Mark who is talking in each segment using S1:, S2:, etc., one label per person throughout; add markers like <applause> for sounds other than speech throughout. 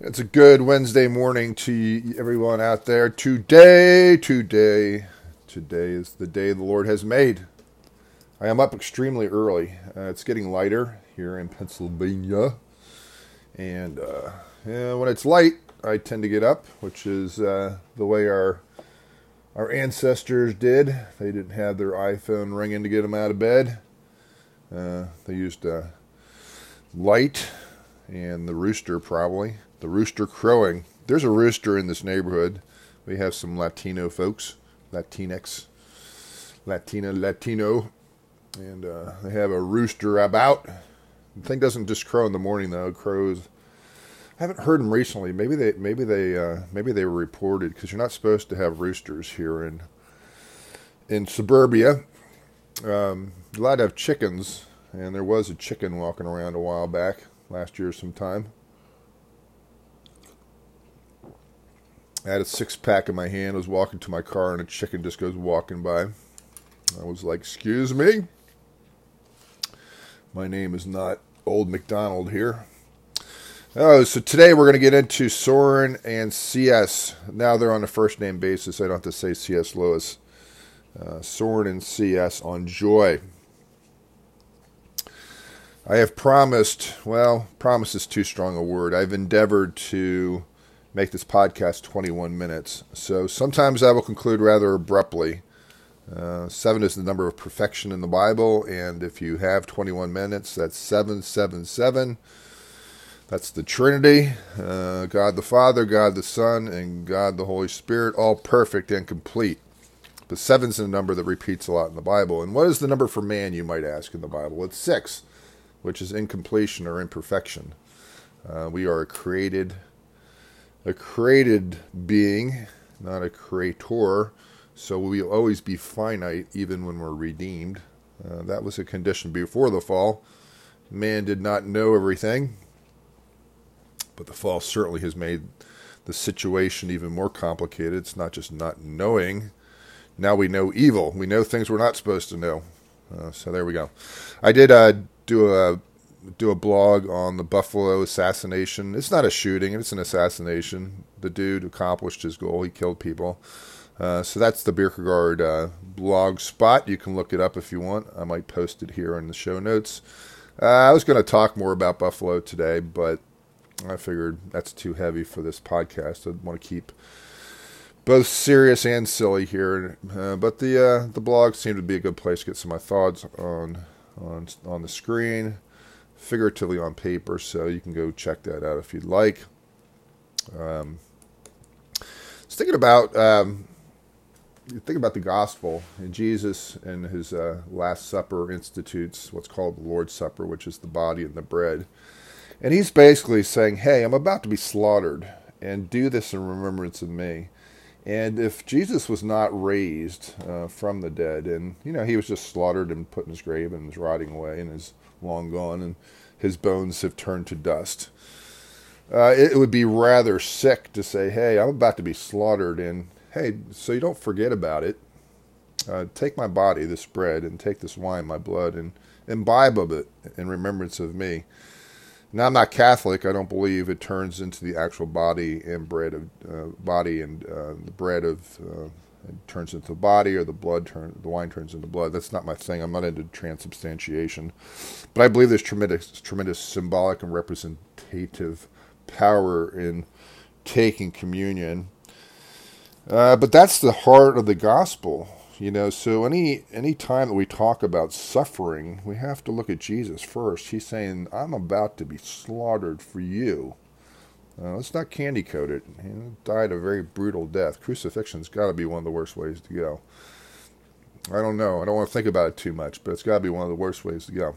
S1: It's a good Wednesday morning to everyone out there. Today, today, today is the day the Lord has made. I am up extremely early. Uh, it's getting lighter here in Pennsylvania. And uh, yeah, when it's light, I tend to get up, which is uh, the way our our ancestors did. They didn't have their iPhone ringing to get them out of bed. Uh, they used uh, light and the rooster, probably. The rooster crowing. There's a rooster in this neighborhood. We have some Latino folks, Latinx, Latina, Latino, and uh, they have a rooster about. The thing doesn't just crow in the morning though; it crows. I haven't heard them recently. Maybe they, maybe they, uh, maybe they were reported because you're not supposed to have roosters here in in suburbia. Um, a lot of chickens, and there was a chicken walking around a while back last year sometime. I had a six pack in my hand, I was walking to my car, and a chicken just goes walking by. I was like, Excuse me? My name is not Old McDonald here. Oh, so today we're going to get into Soren and CS. Now they're on a first name basis. I don't have to say CS Lewis. Uh, Soren and CS on Joy. I have promised, well, promise is too strong a word. I've endeavored to make this podcast 21 minutes. So sometimes I will conclude rather abruptly. Uh, seven is the number of perfection in the Bible, and if you have 21 minutes, that's 777. That's the Trinity uh, God the Father, God the Son, and God the Holy Spirit, all perfect and complete. But seven's a number that repeats a lot in the Bible. And what is the number for man, you might ask, in the Bible? It's six, which is incompletion or imperfection. Uh, we are created a created being, not a creator. So we will always be finite even when we're redeemed. Uh, that was a condition before the fall. Man did not know everything, but the fall certainly has made the situation even more complicated. It's not just not knowing. Now we know evil. We know things we're not supposed to know. Uh, so there we go. I did uh, do a do a blog on the Buffalo assassination. It's not a shooting; it's an assassination. The dude accomplished his goal. He killed people. Uh, so that's the Bierkergaard uh, blog spot. You can look it up if you want. I might post it here in the show notes. Uh, I was going to talk more about Buffalo today, but I figured that's too heavy for this podcast. I want to keep both serious and silly here. Uh, but the uh, the blog seemed to be a good place to get some of my thoughts on on on the screen figuratively on paper, so you can go check that out if you'd like. Um, was thinking about um, think about the gospel and Jesus and his uh, Last Supper institutes what's called the Lord's Supper, which is the body and the bread, and he's basically saying, "Hey, I'm about to be slaughtered, and do this in remembrance of me." And if Jesus was not raised uh, from the dead, and you know he was just slaughtered and put in his grave and is rotting away and is long gone, and his bones have turned to dust. Uh, it, would be rather sick to say, "Hey, I'm about to be slaughtered," and hey, so you don't forget about it. Uh, take my body, this bread, and take this wine, my blood, and imbibe of it in remembrance of me. Now, I'm not Catholic. I don't believe it turns into the actual body and bread of uh, body and uh, the bread of uh, it turns into the body or the blood turn the wine turns into blood. That's not my thing. I'm not into transubstantiation, but I believe there's tremendous tremendous symbolic and representative power in taking communion. Uh, but that's the heart of the gospel, you know. So any any time that we talk about suffering, we have to look at Jesus first. He's saying, "I'm about to be slaughtered for you." Uh, let's not candy coat it. He died a very brutal death. Crucifixion's got to be one of the worst ways to go. I don't know. I don't want to think about it too much, but it's got to be one of the worst ways to go.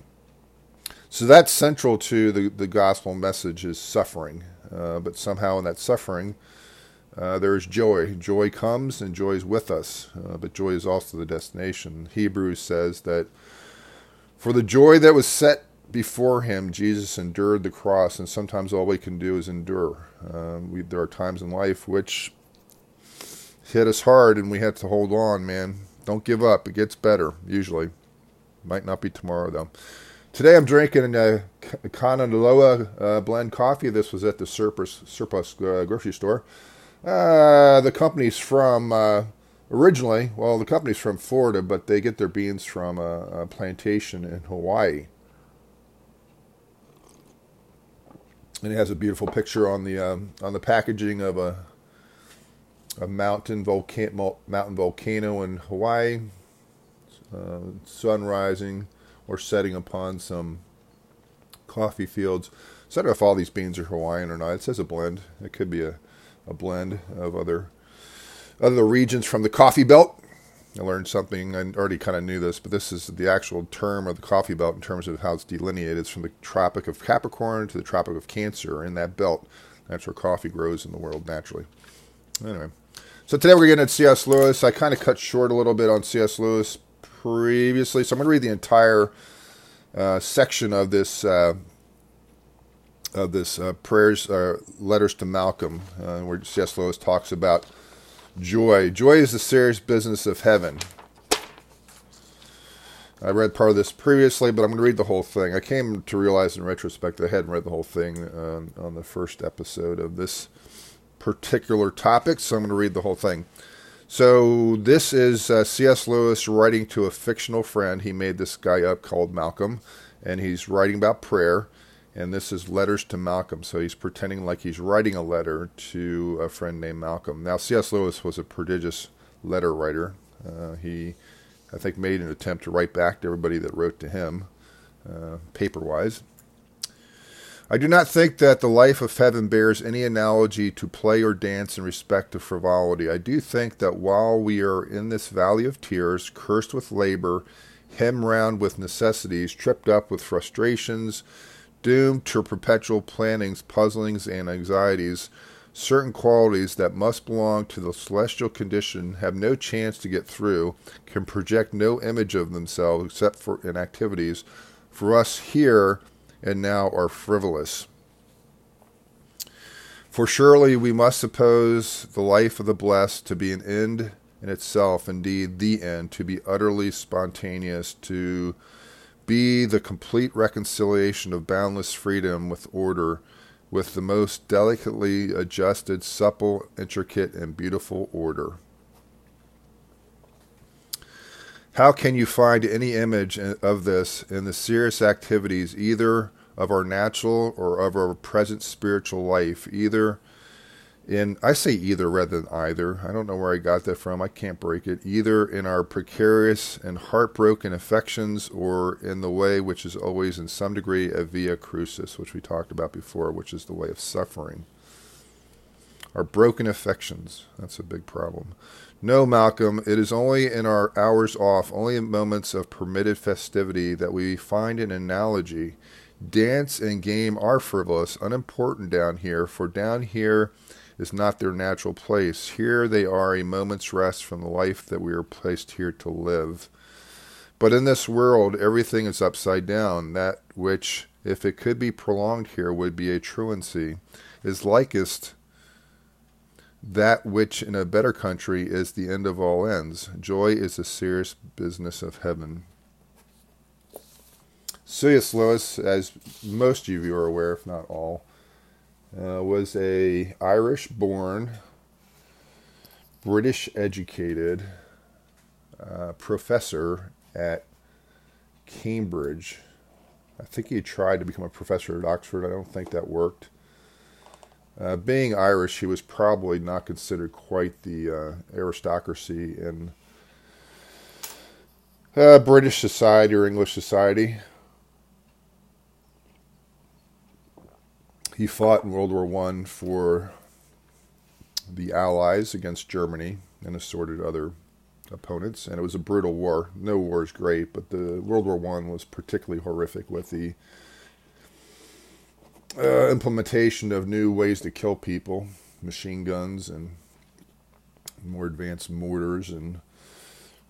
S1: So that's central to the, the gospel message is suffering. Uh, but somehow in that suffering, uh, there is joy. Joy comes and joy is with us. Uh, but joy is also the destination. Hebrews says that for the joy that was set before him, Jesus endured the cross, and sometimes all we can do is endure. Um, we, there are times in life which hit us hard, and we have to hold on, man. Don't give up. It gets better, usually. Might not be tomorrow, though. Today I'm drinking a Kanaloa uh, blend coffee. This was at the Surplus, surplus uh, grocery store. Uh, the company's from uh, originally, well, the company's from Florida, but they get their beans from a, a plantation in Hawaii. And it has a beautiful picture on the um, on the packaging of a a mountain volcano mountain volcano in Hawaii, uh, sun rising or setting upon some coffee fields. So I don't know if all these beans are Hawaiian or not. It says a blend. It could be a, a blend of other other regions from the coffee belt. I learned something. I already kind of knew this, but this is the actual term of the coffee belt in terms of how it's delineated. It's from the Tropic of Capricorn to the Tropic of Cancer. In that belt, that's where coffee grows in the world naturally. Anyway, so today we're getting at C.S. Lewis. I kind of cut short a little bit on C.S. Lewis previously, so I'm going to read the entire uh, section of this uh, of this uh, prayers, uh, letters to Malcolm, uh, where C.S. Lewis talks about joy. Joy is the serious business of heaven. I read part of this previously, but I'm going to read the whole thing. I came to realize in retrospect that I hadn't read the whole thing um, on the first episode of this particular topic, so I'm going to read the whole thing. So this is uh, C.S. Lewis writing to a fictional friend. He made this guy up called Malcolm, and he's writing about prayer. And this is letters to Malcolm. So he's pretending like he's writing a letter to a friend named Malcolm. Now C.S. Lewis was a prodigious letter writer. Uh, he, I think, made an attempt to write back to everybody that wrote to him, uh, paper-wise. I do not think that the life of heaven bears any analogy to play or dance in respect to frivolity. I do think that while we are in this valley of tears, cursed with labor, hemmed round with necessities, tripped up with frustrations, doomed to perpetual plannings, puzzlings, and anxieties, certain qualities that must belong to the celestial condition have no chance to get through, can project no image of themselves except for in activities. For us here, and now are frivolous. For surely we must suppose the life of the blessed to be an end in itself, indeed the end, to be utterly spontaneous, to be the complete reconciliation of boundless freedom with order, with the most delicately adjusted, supple, intricate, and beautiful order. How can you find any image of this in the serious activities either of our natural or of our present spiritual life, either in, I say either rather than either. I don't know where I got that from. I can't break it. Either in our precarious and heartbroken affections or in the way which is always in some degree a via crucis, which we talked about before, which is the way of suffering. Our broken affections, that's a big problem. No, Malcolm, it is only in our hours off, only in moments of permitted festivity, that we find an analogy. Dance and game are frivolous, unimportant down here, for down here is not their natural place. Here they are a moment's rest from the life that we are placed here to live. But in this world, everything is upside down. That which, if it could be prolonged here, would be a truancy, is likest that which in a better country is the end of all ends. Joy is the serious business of heaven. C.S. Lewis, as most of you are aware, if not all, uh, was a Irish-born, British-educated uh, professor at Cambridge. I think he tried to become a professor at Oxford. I don't think that worked. Uh, being Irish, he was probably not considered quite the uh, aristocracy in uh, British society or English society. He fought in World War One for the Allies against Germany and assorted other opponents, and it was a brutal war. No war is great, but the World War One was particularly horrific with the uh, implementation of new ways to kill people, machine guns and more advanced mortars and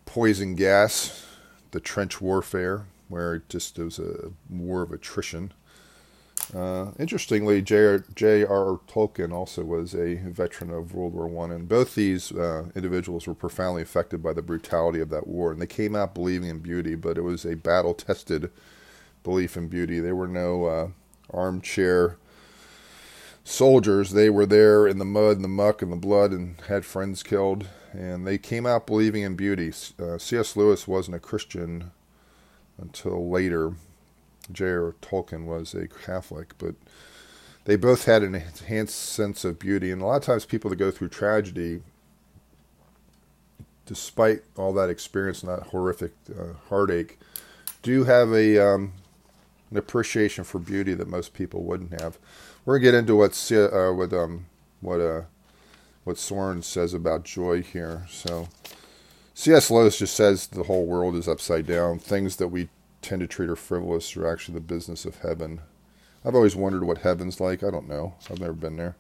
S1: poison gas, the trench warfare, where it just was a war of attrition. Uh, interestingly, J.R.R. Tolkien also was a veteran of World War One, and both these uh, individuals were profoundly affected by the brutality of that war. And they came out believing in beauty, but it was a battle-tested belief in beauty. They were no uh, armchair soldiers. They were there in the mud and the muck and the blood and had friends killed. And they came out believing in beauty. Uh, C.S. Lewis wasn't a Christian until later. J.R. Tolkien was a Catholic, but they both had an enhanced sense of beauty. And a lot of times, people that go through tragedy, despite all that experience and that horrific uh, heartache, do have a um, an appreciation for beauty that most people wouldn't have. We're gonna get into what uh, what um, what uh, what Soren says about joy here. So, C.S. Lewis just says the whole world is upside down. Things that we tend to treat are frivolous are actually the business of heaven. I've always wondered what heaven's like. I don't know. I've never been there.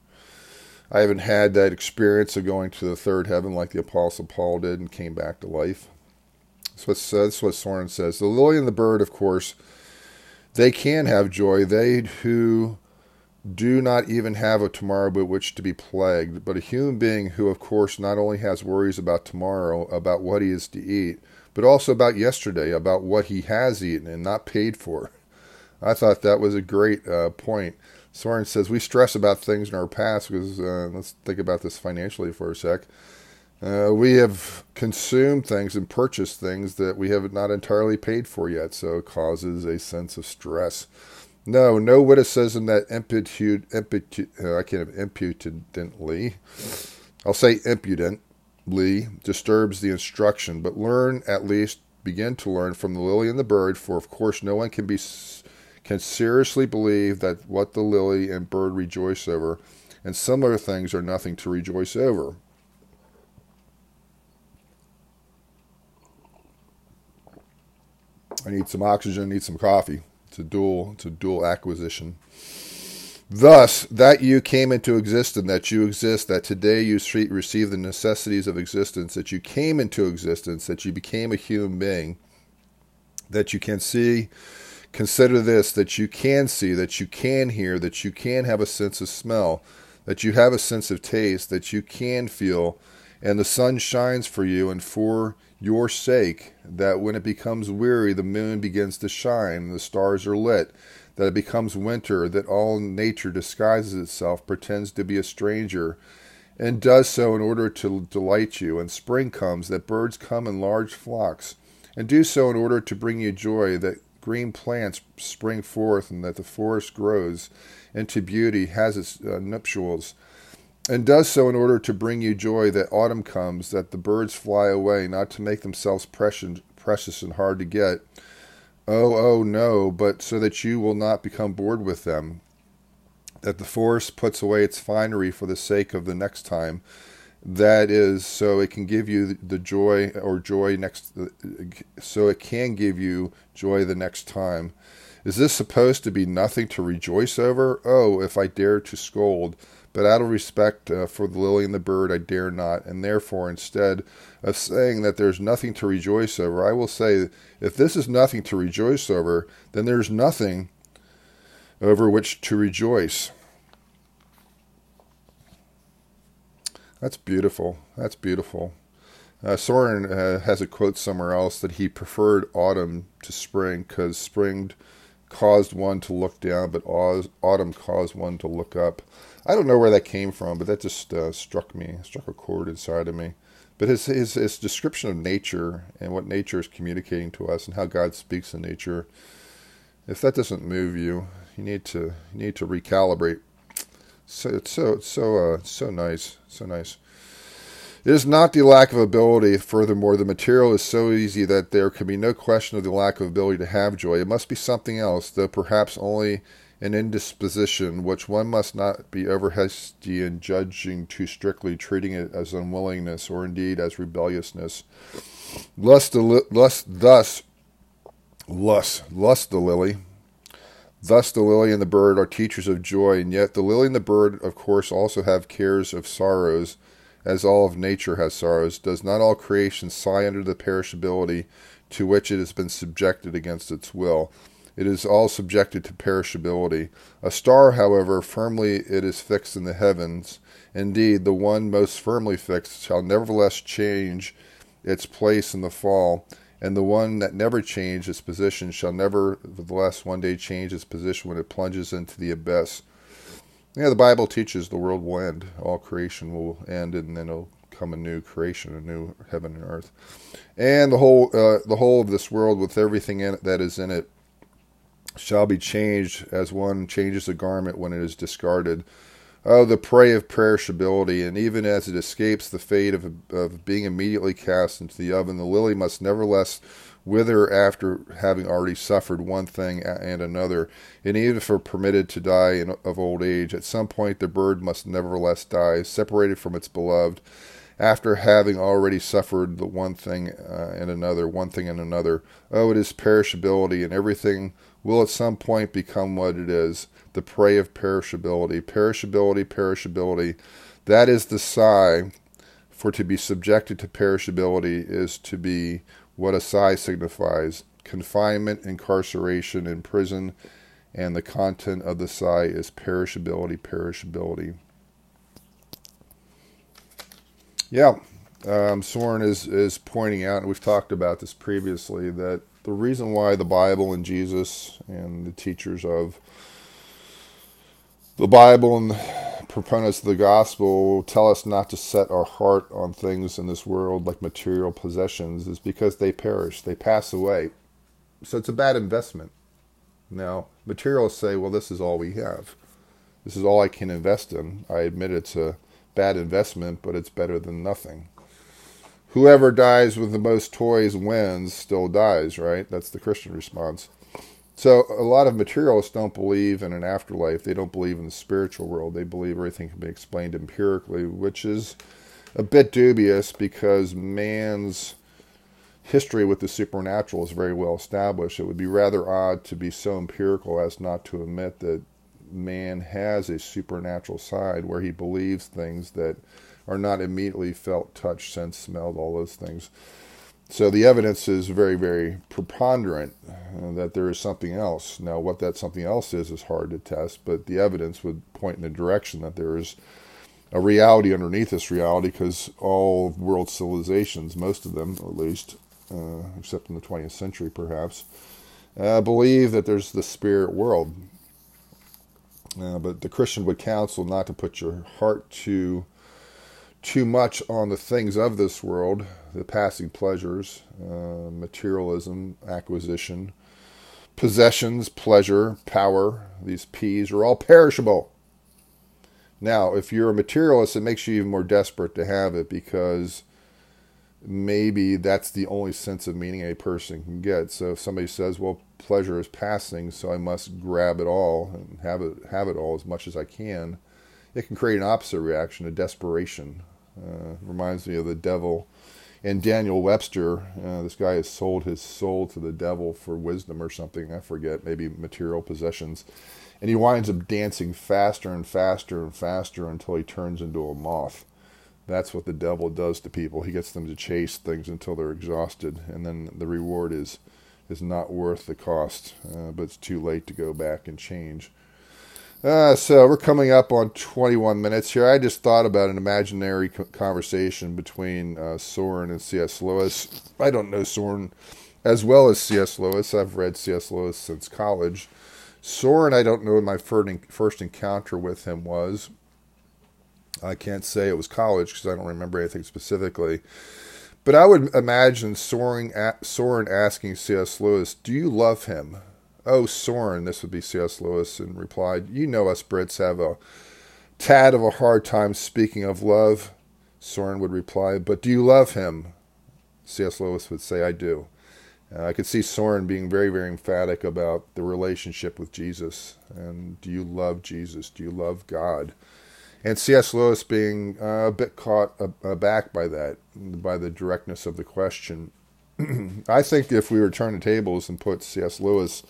S1: I haven't had that experience of going to the third heaven like the Apostle Paul did and came back to life. That's what, that's what Soren says. The lily and the bird, of course, they can have joy. They who do not even have a tomorrow with which to be plagued, but a human being who, of course, not only has worries about tomorrow, about what he is to eat, but also about yesterday, about what he has eaten and not paid for. I thought that was a great uh, point. Soren says we stress about things in our past because uh, let's think about this financially for a sec. Uh, we have consumed things and purchased things that we have not entirely paid for yet, so it causes a sense of stress. No, no witticism that impute, impute, uh, I can't have impudently. I'll say impudently disturbs the instruction, but learn at least, begin to learn from the lily and the bird, for of course no one can be can seriously believe that what the lily and bird rejoice over and similar things are nothing to rejoice over. I need some oxygen, I need some coffee. It's a dual, it's a dual acquisition. Thus, that you came into existence, that you exist, that today you receive the necessities of existence, that you came into existence, that you became a human being, that you can see Consider this that you can see, that you can hear, that you can have a sense of smell, that you have a sense of taste, that you can feel, and the sun shines for you and for your sake, that when it becomes weary, the moon begins to shine, the stars are lit, that it becomes winter, that all nature disguises itself, pretends to be a stranger, and does so in order to delight you, and spring comes, that birds come in large flocks, and do so in order to bring you joy, that green plants spring forth and that the forest grows into beauty, has its uh, nuptials, and does so in order to bring you joy that autumn comes, that the birds fly away, not to make themselves precious, precious and hard to get. Oh, oh, no, but so that you will not become bored with them. That the forest puts away its finery for the sake of the next time, that is so it can give you the joy or joy next so it can give you joy the next time is this supposed to be nothing to rejoice over oh if i dare to scold but out of respect uh, for the lily and the bird i dare not and therefore instead of saying that there's nothing to rejoice over i will say if this is nothing to rejoice over then there's nothing over which to rejoice That's beautiful. That's beautiful. Uh, Soren uh, has a quote somewhere else that he preferred autumn to spring because spring caused one to look down, but autumn caused one to look up. I don't know where that came from, but that just uh, struck me, struck a chord inside of me. But his, his his description of nature and what nature is communicating to us and how God speaks in nature, if that doesn't move you, you need to you need to recalibrate so it's so it's so uh, so nice, so nice. It is not the lack of ability. Furthermore, the material is so easy that there can be no question of the lack of ability to have joy. It must be something else, though perhaps only an indisposition, which one must not be over hasty in judging too strictly, treating it as unwillingness or indeed as rebelliousness. Lust, lust, thus, lust, lust the lily, Thus, the lily and the bird are teachers of joy, and yet the lily and the bird, of course, also have cares of sorrows, as all of nature has sorrows. Does not all creation sigh under the perishability to which it has been subjected against its will? It is all subjected to perishability. A star, however, firmly it is fixed in the heavens. Indeed, the one most firmly fixed shall nevertheless change its place in the fall and the one that never changed its position shall nevertheless one day change its position when it plunges into the abyss. Yeah, the Bible teaches the world will end, all creation will end, and then it'll come a new creation, a new heaven and earth, and the whole uh, the whole of this world with everything in it that is in it shall be changed as one changes a garment when it is discarded. Oh, the prey of perishability, and even as it escapes the fate of, of being immediately cast into the oven, the lily must nevertheless wither after having already suffered one thing and another. And even if permitted to die in, of old age, at some point the bird must nevertheless die, separated from its beloved, after having already suffered the one thing uh, and another, one thing and another. Oh, it is perishability, and everything will at some point become what it is the prey of perishability. Perishability, perishability. That is the sigh. For to be subjected to perishability is to be what a sigh signifies confinement, incarceration, in prison, and the content of the sigh is perishability, perishability. Yeah, um, Soren is, is pointing out, and we've talked about this previously, that the reason why the Bible and Jesus and the teachers of the Bible and proponents of the gospel tell us not to set our heart on things in this world like material possessions is because they perish, they pass away. So it's a bad investment. Now, materialists say, well, this is all we have. This is all I can invest in. I admit it's a bad investment, but it's better than nothing. Whoever dies with the most toys wins, still dies, right? That's the Christian response. So a lot of materialists don't believe in an afterlife. They don't believe in the spiritual world. They believe everything can be explained empirically, which is a bit dubious because man's history with the supernatural is very well established. It would be rather odd to be so empirical as not to admit that man has a supernatural side where he believes things that are not immediately felt, touched, sensed, smelled, all those things. So the evidence is very, very preponderant uh, that there is something else. Now, what that something else is is hard to test, but the evidence would point in the direction that there is a reality underneath this reality because all world civilizations, most of them at least, uh, except in the 20th century perhaps, uh, believe that there's the spirit world. Uh, but the Christian would counsel not to put your heart to too much on the things of this world, the passing pleasures, uh, materialism, acquisition, possessions, pleasure, power, these P's are all perishable. Now, if you're a materialist, it makes you even more desperate to have it because maybe that's the only sense of meaning a person can get. So if somebody says, "Well, pleasure is passing, so I must grab it all and have it have it all as much as I can," it can create an opposite reaction, a desperation, uh, reminds me of the devil and Daniel Webster. Uh, this guy has sold his soul to the devil for wisdom or something. I forget, maybe material possessions. And he winds up dancing faster and faster and faster until he turns into a moth. That's what the devil does to people. He gets them to chase things until they're exhausted, and then the reward is is not worth the cost. Uh, but it's too late to go back and change. Uh, so we're coming up on 21 minutes here. I just thought about an imaginary conversation between uh, Soren and C.S. Lewis. I don't know Soren as well as C.S. Lewis. I've read C.S. Lewis since college. Soren, I don't know what my first encounter with him was. I can't say it was college because I don't remember anything specifically. But I would imagine Soren, Soren asking C.S. Lewis, Do you love him? Oh, Soren, this would be C.S. Lewis, and replied, You know us Brits have a tad of a hard time speaking of love. Soren would reply, But do you love him? C.S. Lewis would say, I do. Uh, I could see Soren being very, very emphatic about the relationship with Jesus. And do you love Jesus? Do you love God? And C.S. Lewis being uh, a bit caught aback by that, by the directness of the question. <clears throat> I think if we were to turn the tables and put C.S. Lewis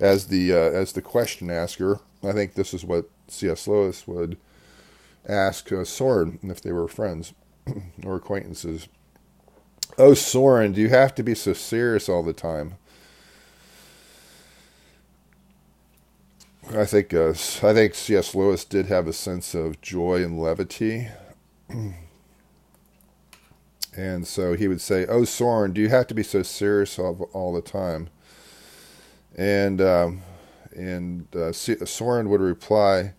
S1: as the uh, as the question asker. I think this is what C.S. Lewis would ask uh, Soren if they were friends <clears throat> or acquaintances. Oh, Soren, do you have to be so serious all the time? I think uh, I think C.S. Lewis did have a sense of joy and levity. <clears throat> And so he would say, "Oh, Soren, do you have to be so serious all, all the time?" And um, and uh, Soren would reply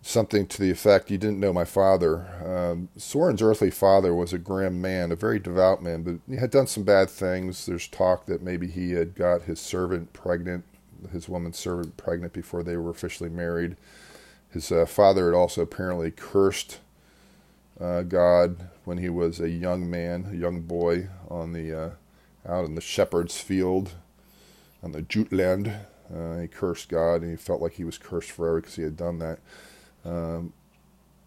S1: something to the effect, "You didn't know my father." Um, Soren's earthly father was a grim man, a very devout man, but he had done some bad things. There's talk that maybe he had got his servant pregnant, his woman servant pregnant before they were officially married. His uh, father had also apparently cursed uh, God when he was a young man, a young boy, on the uh, out in the shepherd's field on the Jutland. Uh, he cursed God, and he felt like he was cursed forever because he had done that. Um,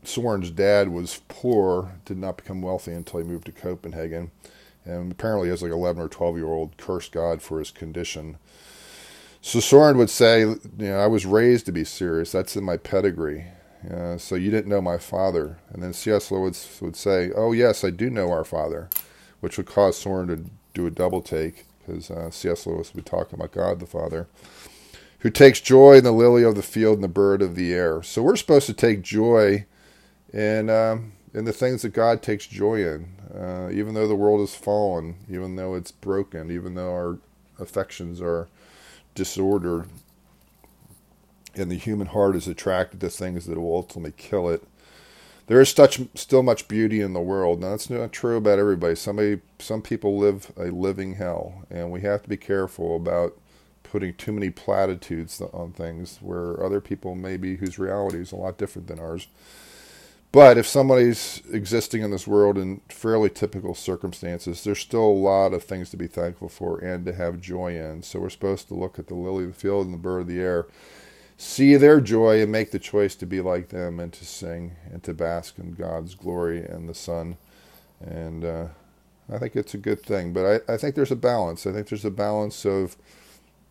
S1: Soren's dad was poor, did not become wealthy until he moved to Copenhagen, and apparently, as like 11 or 12 year old, cursed God for his condition. So Soren would say, you know, I was raised to be serious. That's in my pedigree. Uh, so you didn't know my father. And then C.S. Lewis would say, oh, yes, I do know our father, which would cause Soren to do a double take because uh, C.S. Lewis would be talking about God the Father, who takes joy in the lily of the field and the bird of the air. So we're supposed to take joy in, um, in the things that God takes joy in, uh, even though the world has fallen, even though it's broken, even though our affections are disordered and the human heart is attracted to things that will ultimately kill it. There is such still much beauty in the world. Now that's not true about everybody. Somebody, some people live a living hell, and we have to be careful about putting too many platitudes on things where other people maybe whose reality is a lot different than ours. But if somebody's existing in this world in fairly typical circumstances, there's still a lot of things to be thankful for and to have joy in. So we're supposed to look at the lily of the field and the bird of the air see their joy and make the choice to be like them and to sing and to bask in God's glory and the sun. And uh, I think it's a good thing. But I, I think there's a balance. I think there's a balance of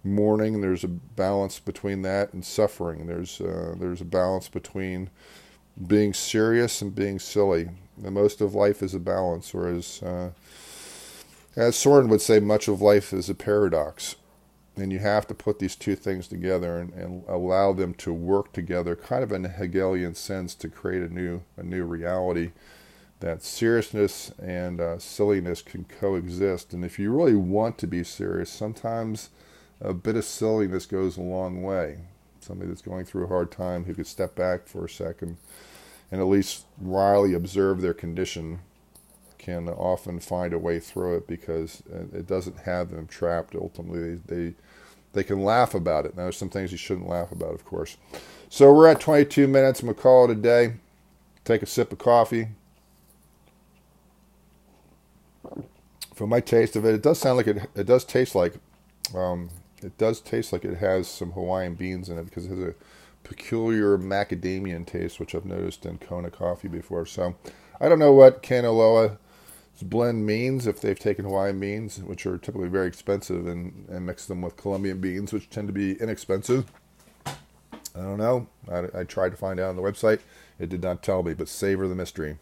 S1: mourning. There's a balance between that and suffering. There's uh, there's a balance between being serious and being silly. The most of life is a balance, whereas, uh, as Soren would say, much of life is a paradox and you have to put these two things together and, and, allow them to work together, kind of in a Hegelian sense, to create a new a new reality. That seriousness and uh, silliness can coexist, and if you really want to be serious, sometimes a bit of silliness goes a long way. Somebody that's going through a hard time who could step back for a second and at least wryly observe their condition can often find a way through it because it doesn't have them trapped. Ultimately, they they can laugh about it. Now, there's some things you shouldn't laugh about, of course. So we're at 22 minutes. I'm gonna call it a day. Take a sip of coffee. For my taste of it, it does sound like it. It does taste like. Um, it does taste like it has some Hawaiian beans in it because it has a peculiar macadamian taste, which I've noticed in Kona coffee before. So I don't know what Kanaloa blend means if they've taken Hawaiian beans, which are typically very expensive, and, and mixed them with Colombian beans, which tend to be inexpensive. I don't know. I, I tried to find out on the website. It did not tell me, but savor the mystery.